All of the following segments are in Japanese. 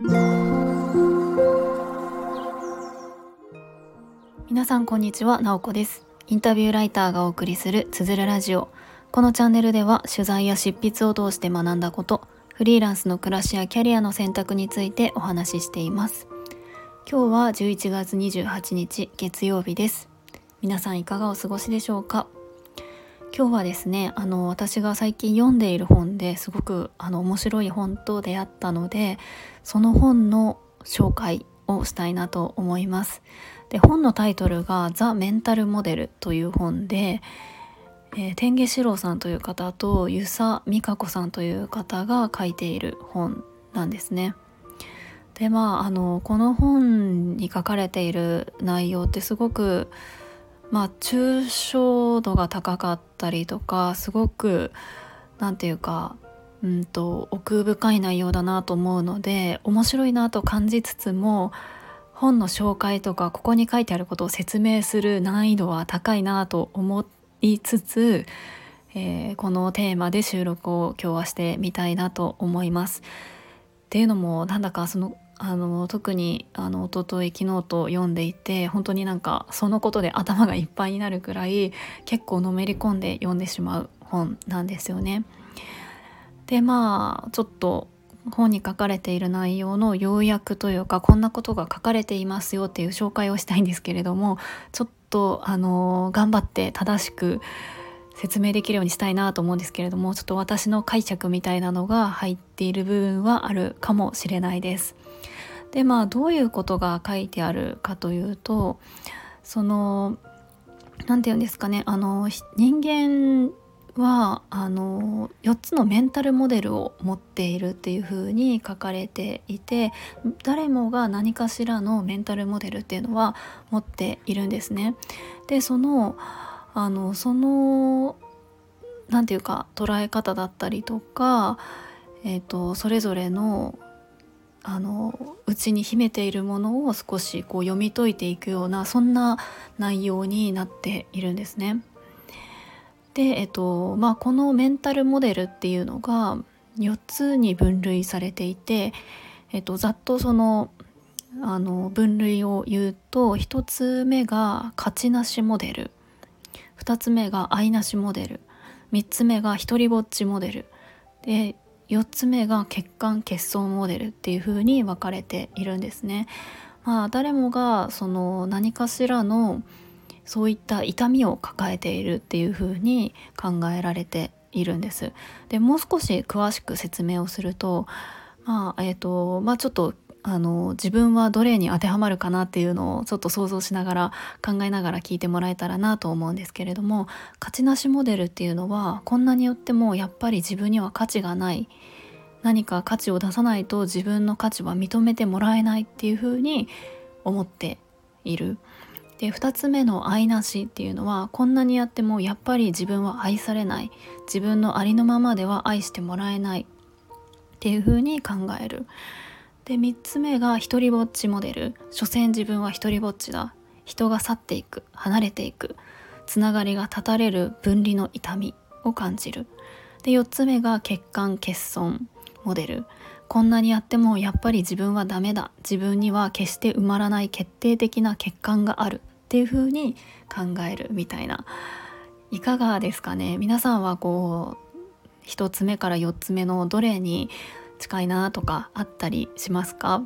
皆さんこんにちは、なおこです。インタビューライターがお送りするつづるラジオ。このチャンネルでは取材や執筆を通して学んだことフリーランスの暮らしやキャリアの選択についてお話ししています。今日は11月28日月曜日です。皆さんいかがお過ごしでしょうか？今日はですねあの私が最近読んでいる本ですごくあの面白い本と出会ったのでその本の紹介をしたいなと思いますで本のタイトルが「ザ・メンタルモデル」という本で、えー、天下四郎さんという方と遊佐美香子さんという方が書いている本なんですね。でまああのこの本に書かれている内容ってすごくまあ抽象度が高かったりとかすごく何て言うかうんと奥深い内容だなと思うので面白いなと感じつつも本の紹介とかここに書いてあることを説明する難易度は高いなと思いつつ、えー、このテーマで収録を今日はしてみたいなと思います。っていうのもなんだかそのあの特にあの一昨日昨日と読んでいて本当になんかそのことで頭がいっぱいになるくらい結構のめり込んで読んでしまう本なんですよね。でまあちょっと本に書かれている内容の要約というかこんなことが書かれていますよっていう紹介をしたいんですけれどもちょっとあの頑張って正しく説明できるようにしたいなと思うんですけれどもちょっと私の解釈みたいなのが入っている部分はあるかもしれないです。でまあどういうことが書いてあるかというとその何て言うんですかねあの人間はあの4つのメンタルモデルを持っているっていう風に書かれていて誰もが何かしらのメンタルモデルっていうのは持っているんですね。でそのあのその何て言うか捉え方だったりとか、えーと、それぞれのあのうちに秘めているものを少しこう読み解いていくようなそんな内容になっているんですね。で、えっとまあ、このメンタルモデルっていうのが4つに分類されていて、えっと、ざっとそのあの分類を言うと1つ目が勝ちなしモデル2つ目が愛なしモデル3つ目が一りぼっちモデルで4つ目が血管欠損モデルっていう風に分かれているんですね。まあ、誰もがその何かしらのそういった痛みを抱えているっていう風に考えられているんです。でもう少し詳しく説明をするとまあえっ、ー、とまあちょっとあの自分はどれに当てはまるかなっていうのをちょっと想像しながら考えながら聞いてもらえたらなと思うんですけれども勝ちなしモデルっていうのはこんなによってもやっぱり自分には価値がない何か価値を出さないと自分の価値は認めてもらえないっていうふうに思っている。で2つ目の愛なしっていうのはこんなにやってもやっぱり自分は愛されない自分のありのままでは愛してもらえないっていうふうに考える。で3つ目が一りぼっちモデル。所詮自分は一りぼっちだ。人が去っていく離れていく。つながりが断たれる分離の痛みを感じる。で4つ目が欠陥欠損モデル。こんなにやってもやっぱり自分はダメだ。自分には決して埋まらない決定的な欠陥がある。っていう風に考えるみたいな。いかがですかね。皆さんはこう1つ目から4つ目のどれに近いなとかあったりしますか？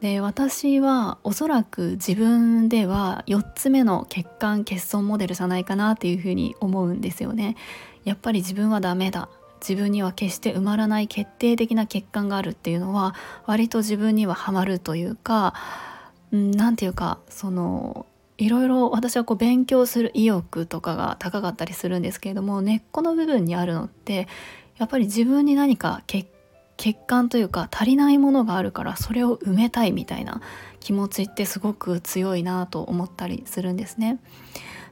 で私はおそらく自分では4つ目の欠陥欠損モデルじゃないかなっていうふうに思うんですよね。やっぱり自分はダメだ自分には決して埋まらない決定的な欠陥があるっていうのは割と自分にはハマるというか何て言うかそのいろいろ私はこう勉強する意欲とかが高かったりするんですけれども根っこの部分にあるのってやっぱり自分に何か欠欠陥というか足りないものがあるからそれを埋めたいみたいな気持ちってすごく強いなと思ったりするんですね。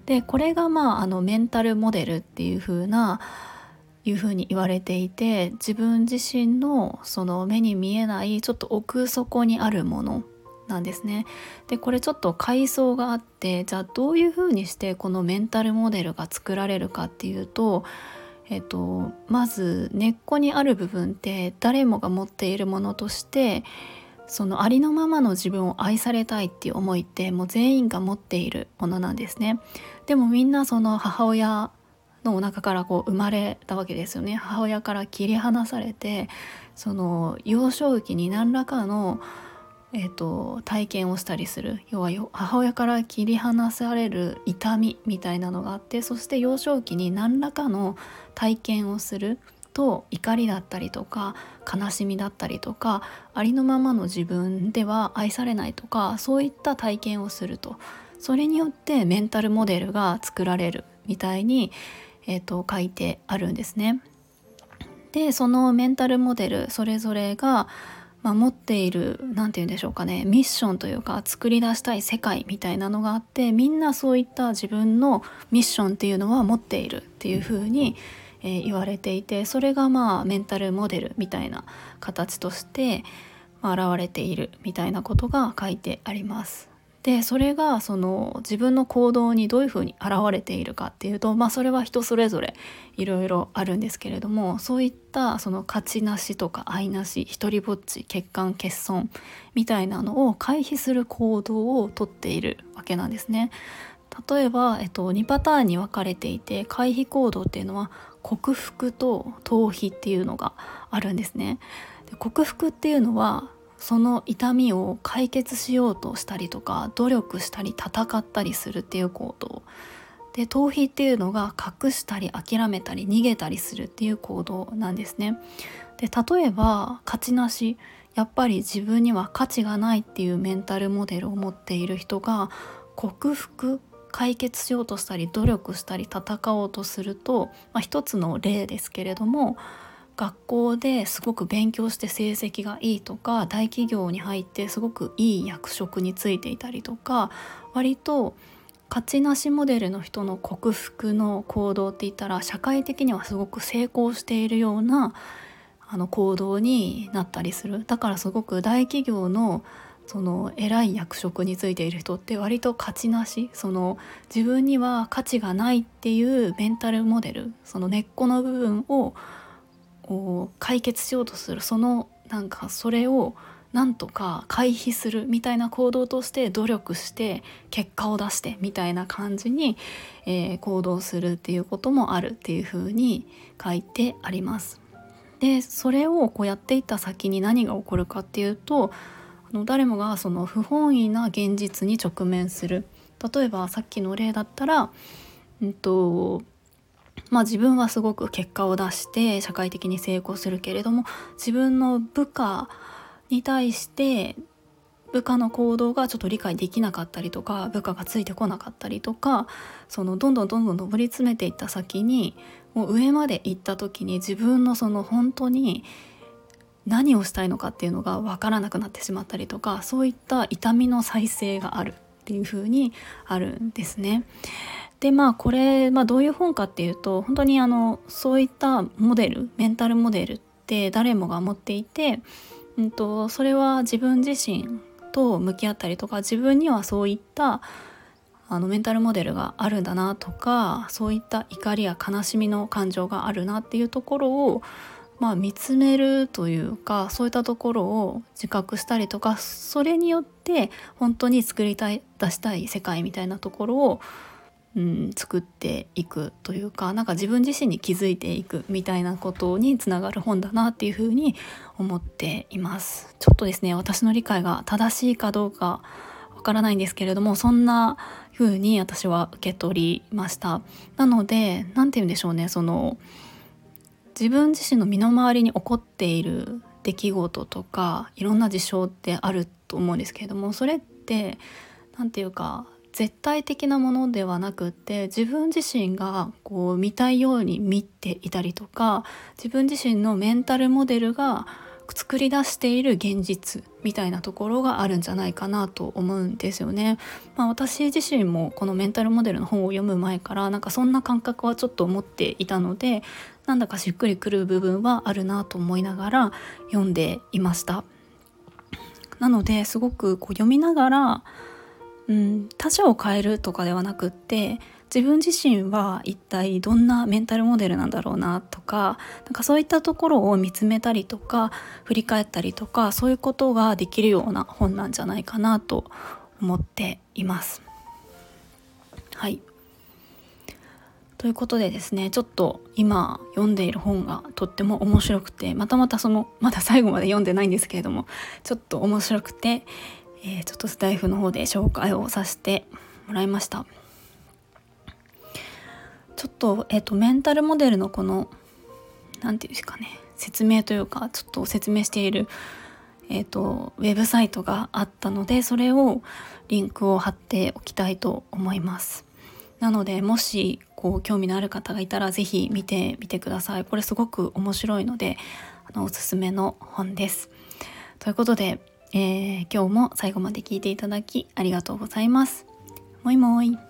でこれがまああのメンタルモデルっていう風ないう風に言われていて自分自身のその目に見えないちょっと奥底にあるものなんですね。でこれちょっと階層があってじゃあどういう風にしてこのメンタルモデルが作られるかっていうとえっと、まず根っこにある部分って誰もが持っているものとしてそのありのままの自分を愛されたいっていう思いってもう全員が持っているものなんですね。でもみんなその母親のお腹からこう生まれたわけですよね。母親から切り離されてその幼少期に何らかの、えーと、体験をしたりする要は母親から切り離される痛みみたいなのがあってそして幼少期に何らかの体験をすると怒りだったりとか悲しみだったりとかありのままの自分では愛されないとかそういった体験をするとそれによってメンタルモデルが作られるみたいに、えーと、書いてあるんですね。でそのメンタルモデルそれぞれが、まあ、持っている何て言うんでしょうかねミッションというか作り出したい世界みたいなのがあってみんなそういった自分のミッションっていうのは持っているっていうふうに、えー、言われていてそれがまあメンタルモデルみたいな形として、ま、現れているみたいなことが書いてあります。でそれがその自分の行動にどういうふうに現れているかっていうと、まあ、それは人それぞれいろいろあるんですけれどもそういったその価値なしとか愛なし一りぼっち欠陥欠損みたいなのを回避する行動をとっているわけなんですね。例えば、えっと、2パターンに分かれていて回避行動っていうのは克服と逃避っていうのがあるんですね。で克服っていうのはその痛みを解決しようとしたりとか努力したり戦ったりするっていう行動で逃避っていうのが隠したり諦めたり逃げたりするっていう行動なんですね。で例えば勝ちなしやっぱり自分には価値がないっていうメンタルモデルを持っている人が克服解決しようとしたり努力したり戦おうとすると、まあ、一つの例ですけれども学校ですごく勉強して成績がいいとか大企業に入ってすごくいい役職についていたりとか割と勝ちなしモデルの人の克服の行動って言ったら社会的にはすごく成功しているようなあの行動になったりする。だからすごく大企業のその偉い役職についている人って割と価値なし。その自分には価値がないっていうメンタルモデルその根っこの部分を解決しようとするそのなんかそれをなんとか回避するみたいな行動として努力して結果を出してみたいな感じに、えー、行動するっていうこともあるっていうふうに書いてあります。でそれをこうやっていった先に何が起こるかっていうとあの誰もがその不本意な現実に直面する例えばさっきの例だったら、うんとまあ、自分はすごく結果を出して社会的に成功するけれども自分の部下に対して部下の行動がちょっと理解できなかったりとか部下がついてこなかったりとかそのどんどんどんどん上り詰めていった先にもう上まで行った時に自分のその本当に何をしたいのかっていうのが分からなくなってしまったりとかそういった痛みの再生があるっていう風にあるんですね。でまあこれ、まあ、どういう本かっていうと本当にあのそういったモデルメンタルモデルって誰もが持っていて、うんと、それは自分自身と向き合ったりとか自分にはそういったあのメンタルモデルがあるんだなとかそういった怒りや悲しみの感情があるなっていうところを、まあ、見つめるというかそういったところを自覚したりとかそれによって本当に作りたい出したい世界みたいなところをうん、作っていくというかなんか自分自身に気づいていくみたいなことにつながる本だなっていうふうに思っています。ちょっとですね私の理解が正しいかどうかわからないんですけれどもそんな風に私は受け取りました。なので何て言うんでしょうねその自分自身の身の回りに起こっている出来事とかいろんな事象ってあると思うんですけれどもそれって何て言うか絶対的なものではなくって自分自身がこう見たいように見ていたりとか自分自身のメンタルモデルが作り出している現実みたいなところがあるんじゃないかなと思うんですよね。まあ、私自身もこのメンタルモデルの本を読む前からなんかそんな感覚はちょっと思っていたのでなんだかしっくりくる部分はあるなと思いながら読んでいました。なのですごくこう読みながらうん、他者を変えるとかではなくって自分自身は一体どんなメンタルモデルなんだろうなとかなんかそういったところを見つめたりとか振り返ったりとかそういうことができるような本なんじゃないかなと思っています。はいということでですねちょっと今読んでいる本がとっても面白くてまたまたそのまだ最後まで読んでないんですけれどもちょっと面白くて、えー、ちょっとスタイフの方で紹介をさせてもらいました。ちょっと,、えーと、メンタルモデルのこの何て言うんですかね説明というかちょっと説明しているえーとウェブサイトがあったのでそれをリンクを貼っておきたいと思います。なのでもしこう興味のある方がいたら是非見てみてください。これすごく面白いのであのおすすめの本です。ということで、えー、今日も最後まで聞いていただきありがとうございます。もいもい。